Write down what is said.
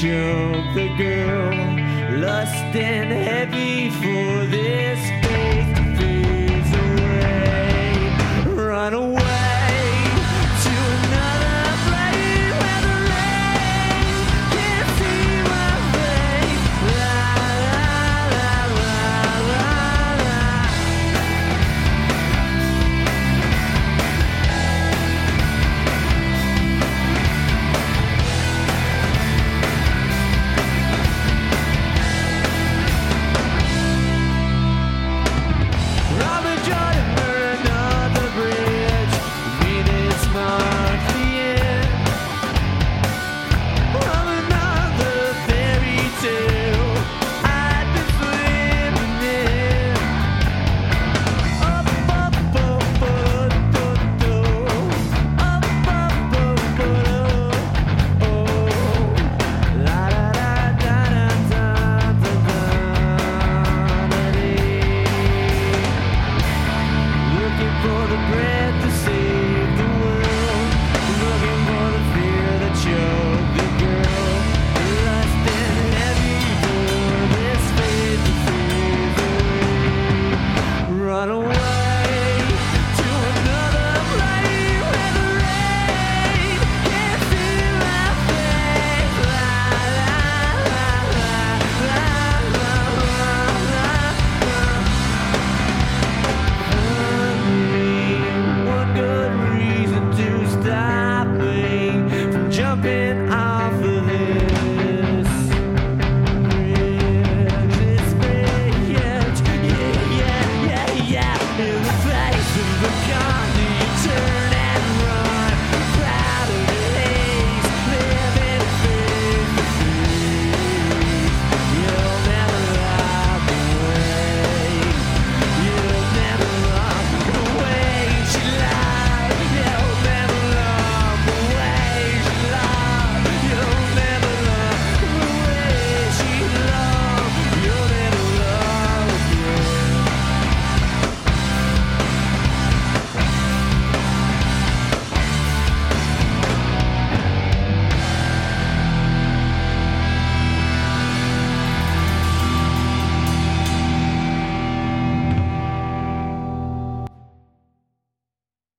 Choke of the girl, lust and heavy for this